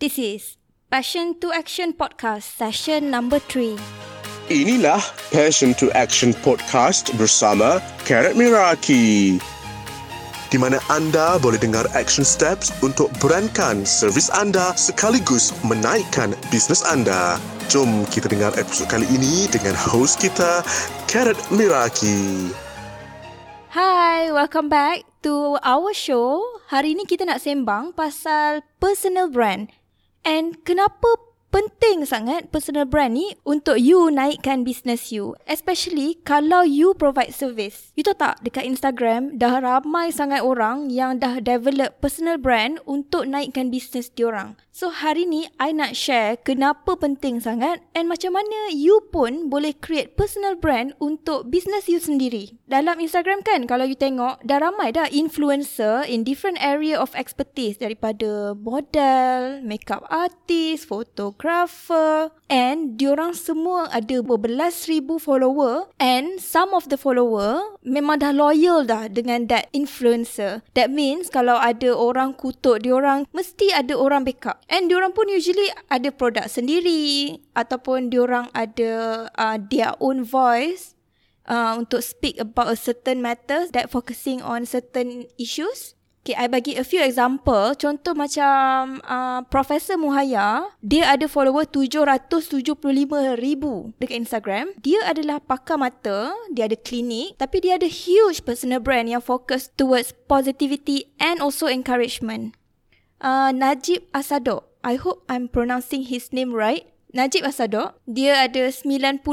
This is Passion to Action Podcast session number 3. Inilah Passion to Action Podcast bersama Karat Miraki. Di mana anda boleh dengar action steps untuk berankan servis anda sekaligus menaikkan bisnes anda. Jom kita dengar episod kali ini dengan host kita, Karat Miraki. Hi, welcome back to our show. Hari ini kita nak sembang pasal personal brand. And kenapa penting sangat personal brand ni untuk you naikkan business you. Especially kalau you provide service. You tahu tak dekat Instagram dah ramai sangat orang yang dah develop personal brand untuk naikkan business diorang. So hari ni I nak share kenapa penting sangat and macam mana you pun boleh create personal brand untuk business you sendiri. Dalam Instagram kan kalau you tengok dah ramai dah influencer in different area of expertise daripada model, makeup artist, photographer and diorang semua ada berbelas ribu follower and some of the follower memang dah loyal dah dengan that influencer. That means kalau ada orang kutuk diorang mesti ada orang backup. And diorang pun usually ada produk sendiri ataupun diorang ada uh, their own voice uh, untuk speak about a certain matters that focusing on certain issues. Okay, I bagi a few example. Contoh macam uh, Profesor Muhaya, dia ada follower 775 ribu dekat Instagram. Dia adalah pakar mata, dia ada klinik, tapi dia ada huge personal brand yang fokus towards positivity and also encouragement. Uh, Najib Asadok, I hope I'm pronouncing his name right. Najib Asadok, dia ada 90.4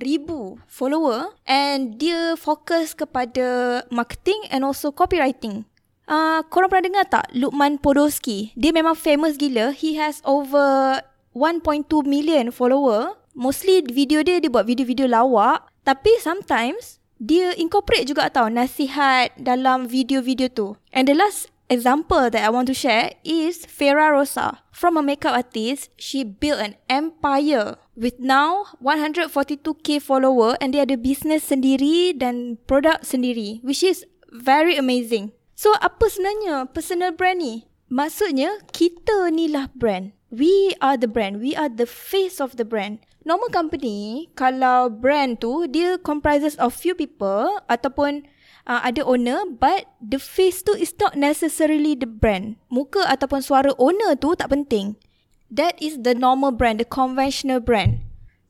ribu follower and dia fokus kepada marketing and also copywriting. Uh, korang pernah dengar tak Lukman Podolski? Dia memang famous gila. He has over 1.2 million follower. Mostly video dia, dia buat video-video lawak. Tapi sometimes, dia incorporate juga tau nasihat dalam video-video tu. And the last example that I want to share is Farah Rosa. From a makeup artist, she built an empire with now 142k follower and dia ada business sendiri dan produk sendiri which is very amazing. So apa sebenarnya personal brand ni? Maksudnya kita ni lah brand. We are the brand. We are the face of the brand. Normal company kalau brand tu dia comprises of few people ataupun uh, ada owner but the face tu is not necessarily the brand. Muka ataupun suara owner tu tak penting. That is the normal brand, the conventional brand.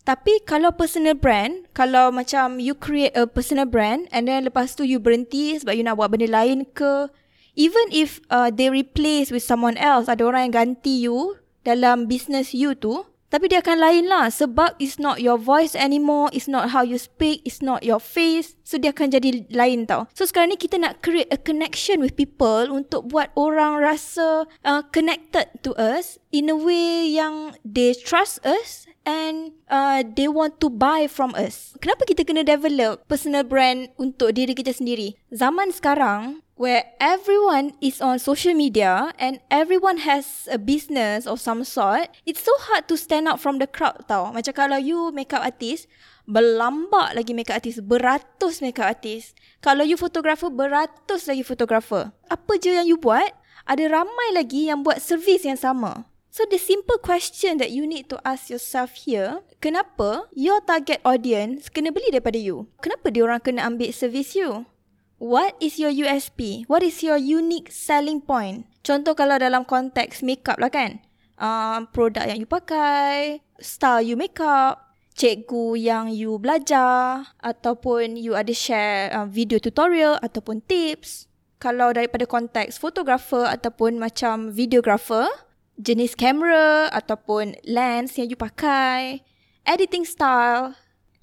Tapi kalau personal brand, kalau macam you create a personal brand and then lepas tu you berhenti sebab you nak buat benda lain ke, even if uh, they replace with someone else, ada orang yang ganti you dalam business you tu, tapi dia akan lain lah sebab it's not your voice anymore, it's not how you speak, it's not your face. So dia akan jadi lain tau. So sekarang ni kita nak create a connection with people untuk buat orang rasa uh, connected to us in a way yang they trust us and uh, they want to buy from us. Kenapa kita kena develop personal brand untuk diri kita sendiri? Zaman sekarang, where everyone is on social media and everyone has a business of some sort, it's so hard to stand out from the crowd tau. Macam kalau you makeup artist, berlambak lagi makeup artist, beratus makeup artist. Kalau you photographer, beratus lagi photographer. Apa je yang you buat, ada ramai lagi yang buat servis yang sama. So the simple question that you need to ask yourself here, kenapa your target audience kena beli daripada you? Kenapa dia orang kena ambil servis you? What is your USP? What is your unique selling point? Contoh kalau dalam konteks makeup lah kan. Uh, produk yang you pakai, style you makeup, cikgu yang you belajar, ataupun you ada share uh, video tutorial ataupun tips. Kalau daripada konteks fotografer ataupun macam videographer, jenis kamera ataupun lens yang you pakai, editing style,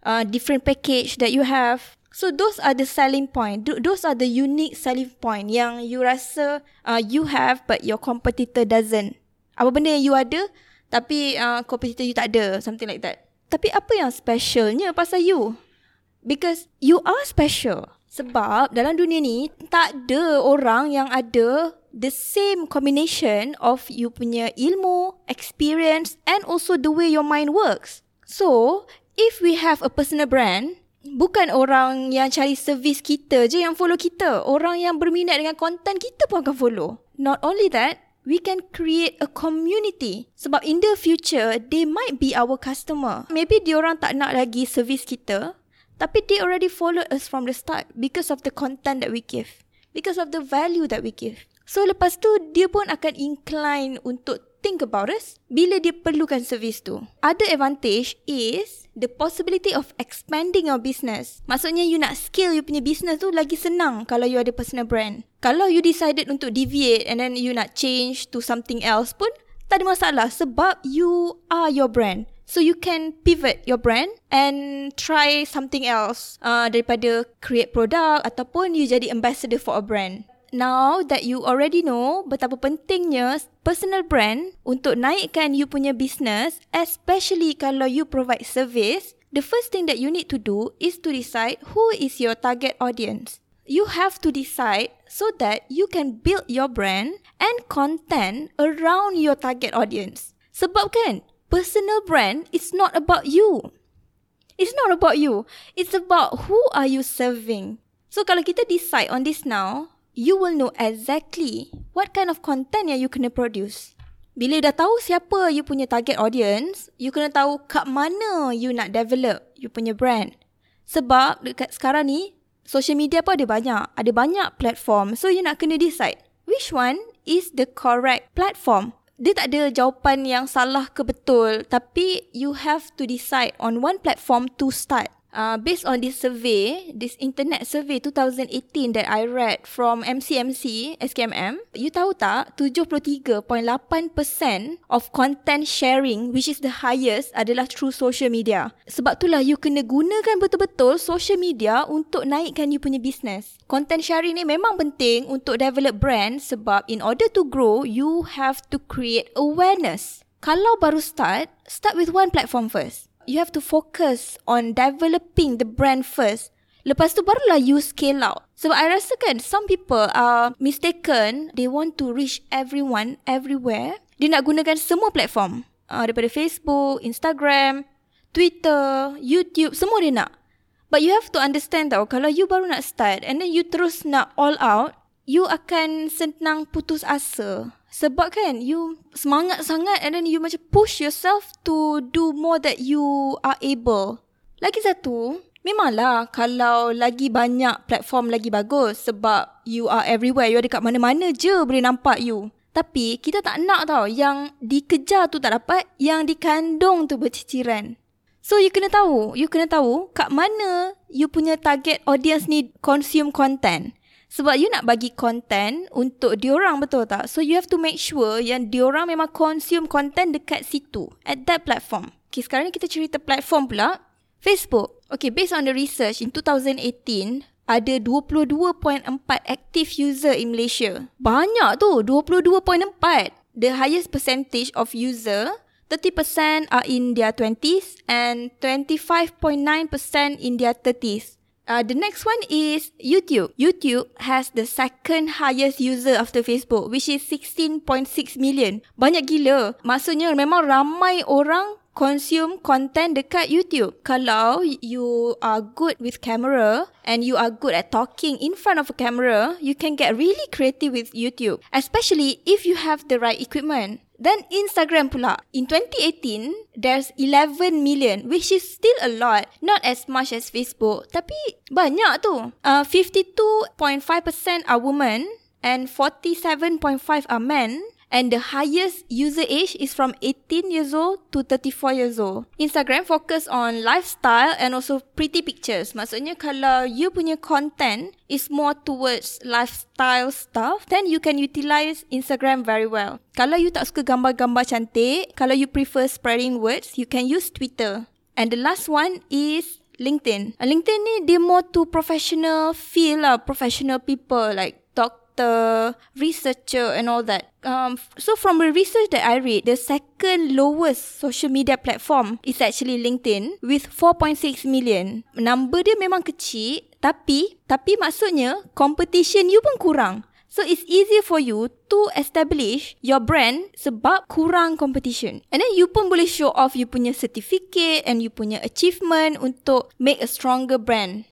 uh, different package that you have. So those are the selling point. Those are the unique selling point yang you rasa uh, you have but your competitor doesn't. Apa benda yang you ada tapi uh, competitor you tak ada, something like that. Tapi apa yang specialnya pasal you? Because you are special. Sebab dalam dunia ni tak ada orang yang ada the same combination of you punya ilmu, experience and also the way your mind works. So, if we have a personal brand, bukan orang yang cari servis kita je yang follow kita. Orang yang berminat dengan konten kita pun akan follow. Not only that, we can create a community. Sebab in the future, they might be our customer. Maybe diorang tak nak lagi service kita, tapi they already followed us from the start because of the content that we give. Because of the value that we give. So lepas tu, dia pun akan incline untuk think about us bila dia perlukan servis tu. Other advantage is the possibility of expanding your business. Maksudnya you nak scale you punya business tu lagi senang kalau you ada personal brand. Kalau you decided untuk deviate and then you nak change to something else pun tak ada masalah sebab you are your brand. So you can pivot your brand and try something else uh, daripada create product ataupun you jadi ambassador for a brand now that you already know betapa pentingnya personal brand untuk naikkan you punya business, especially kalau you provide service, the first thing that you need to do is to decide who is your target audience. You have to decide so that you can build your brand and content around your target audience. Sebab kan, personal brand is not about you. It's not about you. It's about who are you serving. So kalau kita decide on this now, you will know exactly what kind of content yang you kena produce. Bila dah tahu siapa you punya target audience, you kena tahu kat mana you nak develop you punya brand. Sebab dekat sekarang ni, social media pun ada banyak. Ada banyak platform. So, you nak kena decide which one is the correct platform. Dia tak ada jawapan yang salah ke betul. Tapi, you have to decide on one platform to start uh, based on this survey, this internet survey 2018 that I read from MCMC, SKMM, you tahu tak 73.8% of content sharing which is the highest adalah through social media. Sebab itulah you kena gunakan betul-betul social media untuk naikkan you punya business. Content sharing ni memang penting untuk develop brand sebab in order to grow, you have to create awareness. Kalau baru start, start with one platform first you have to focus on developing the brand first. Lepas tu barulah you scale out. Sebab I rasa kan some people are mistaken. They want to reach everyone everywhere. Dia nak gunakan semua platform. Uh, daripada Facebook, Instagram, Twitter, YouTube, semua dia nak. But you have to understand tau, kalau you baru nak start and then you terus nak all out, you akan senang putus asa. Sebab kan you semangat sangat and then you macam push yourself to do more that you are able. Lagi satu, memanglah kalau lagi banyak platform lagi bagus sebab you are everywhere. You ada kat mana-mana je boleh nampak you. Tapi kita tak nak tau yang dikejar tu tak dapat, yang dikandung tu berciciran. So you kena tahu, you kena tahu kat mana you punya target audience ni consume content. Sebab you nak bagi content untuk diorang betul tak? So you have to make sure yang diorang memang consume content dekat situ. At that platform. Okay, sekarang ni kita cerita platform pula. Facebook. Okay, based on the research in 2018, ada 22.4 active user in Malaysia. Banyak tu, 22.4. The highest percentage of user 30% are in their 20s and 25.9% in their 30s. Uh, the next one is YouTube. YouTube has the second highest user after Facebook, which is 16.6 million. Banyak gila. Maksudnya memang ramai orang consume content dekat YouTube. Kalau you are good with camera and you are good at talking in front of a camera, you can get really creative with YouTube. Especially if you have the right equipment. Then Instagram pula. In 2018, there's 11 million, which is still a lot. Not as much as Facebook, tapi banyak tu. Uh, 52.5% are women and 47.5 are men. And the highest user age is from 18 years old to 34 years old. Instagram focus on lifestyle and also pretty pictures. Maksudnya kalau you punya content is more towards lifestyle stuff, then you can utilize Instagram very well. Kalau you tak suka gambar-gambar cantik, kalau you prefer spreading words, you can use Twitter. And the last one is LinkedIn. LinkedIn ni dia more to professional feel lah, professional people like doctor, researcher and all that. Um, so from the research that I read, the second lowest social media platform is actually LinkedIn with 4.6 million. Number dia memang kecil, tapi tapi maksudnya competition you pun kurang. So it's easier for you to establish your brand sebab kurang competition. And then you pun boleh show off you punya certificate and you punya achievement untuk make a stronger brand.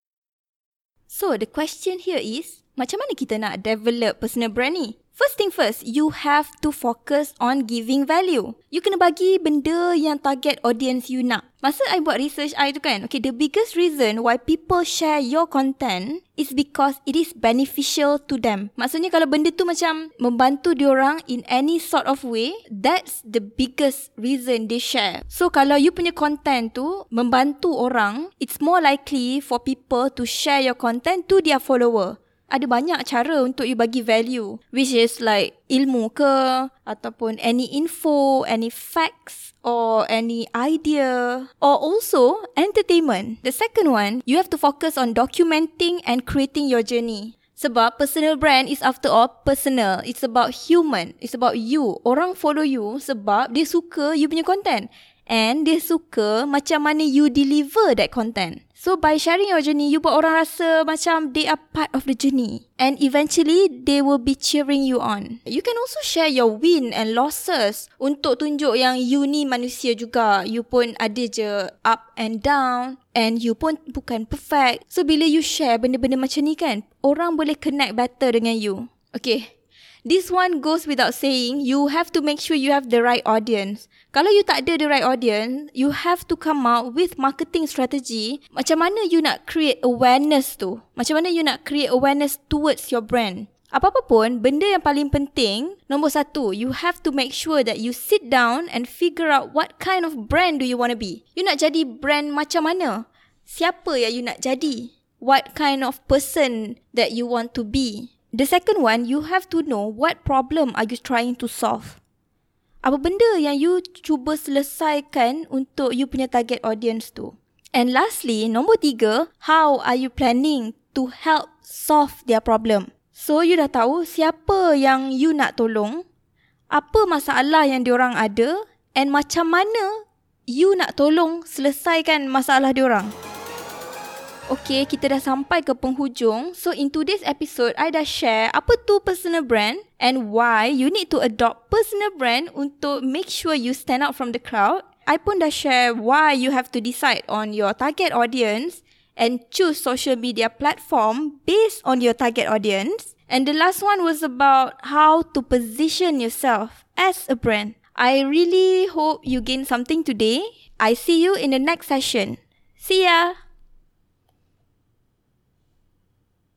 So the question here is, macam mana kita nak develop personal brand ni? First thing first, you have to focus on giving value. You kena bagi benda yang target audience you nak. Masa I buat research I tu kan, okay, the biggest reason why people share your content is because it is beneficial to them. Maksudnya kalau benda tu macam membantu diorang in any sort of way, that's the biggest reason they share. So kalau you punya content tu membantu orang, it's more likely for people to share your content to their follower ada banyak cara untuk you bagi value which is like ilmu ke ataupun any info any facts or any idea or also entertainment. The second one you have to focus on documenting and creating your journey. Sebab personal brand is after all personal. It's about human. It's about you. Orang follow you sebab dia suka you punya content and dia suka macam mana you deliver that content So by sharing your journey, you buat orang rasa macam they are part of the journey. And eventually, they will be cheering you on. You can also share your win and losses untuk tunjuk yang you ni manusia juga. You pun ada je up and down. And you pun bukan perfect. So bila you share benda-benda macam ni kan, orang boleh connect better dengan you. Okay, This one goes without saying, you have to make sure you have the right audience. Kalau you tak ada the right audience, you have to come out with marketing strategy. Macam mana you nak create awareness tu? Macam mana you nak create awareness towards your brand? Apa-apa pun, benda yang paling penting, nombor satu, you have to make sure that you sit down and figure out what kind of brand do you want to be. You nak jadi brand macam mana? Siapa yang you nak jadi? What kind of person that you want to be? The second one, you have to know what problem are you trying to solve. Apa benda yang you cuba selesaikan untuk you punya target audience tu. And lastly, nombor tiga, how are you planning to help solve their problem? So, you dah tahu siapa yang you nak tolong, apa masalah yang diorang ada, and macam mana you nak tolong selesaikan masalah diorang. Okay, kita dah sampai ke penghujung. So, in today's episode, I dah share apa tu personal brand and why you need to adopt personal brand untuk make sure you stand out from the crowd. I pun dah share why you have to decide on your target audience and choose social media platform based on your target audience. And the last one was about how to position yourself as a brand. I really hope you gain something today. I see you in the next session. See ya!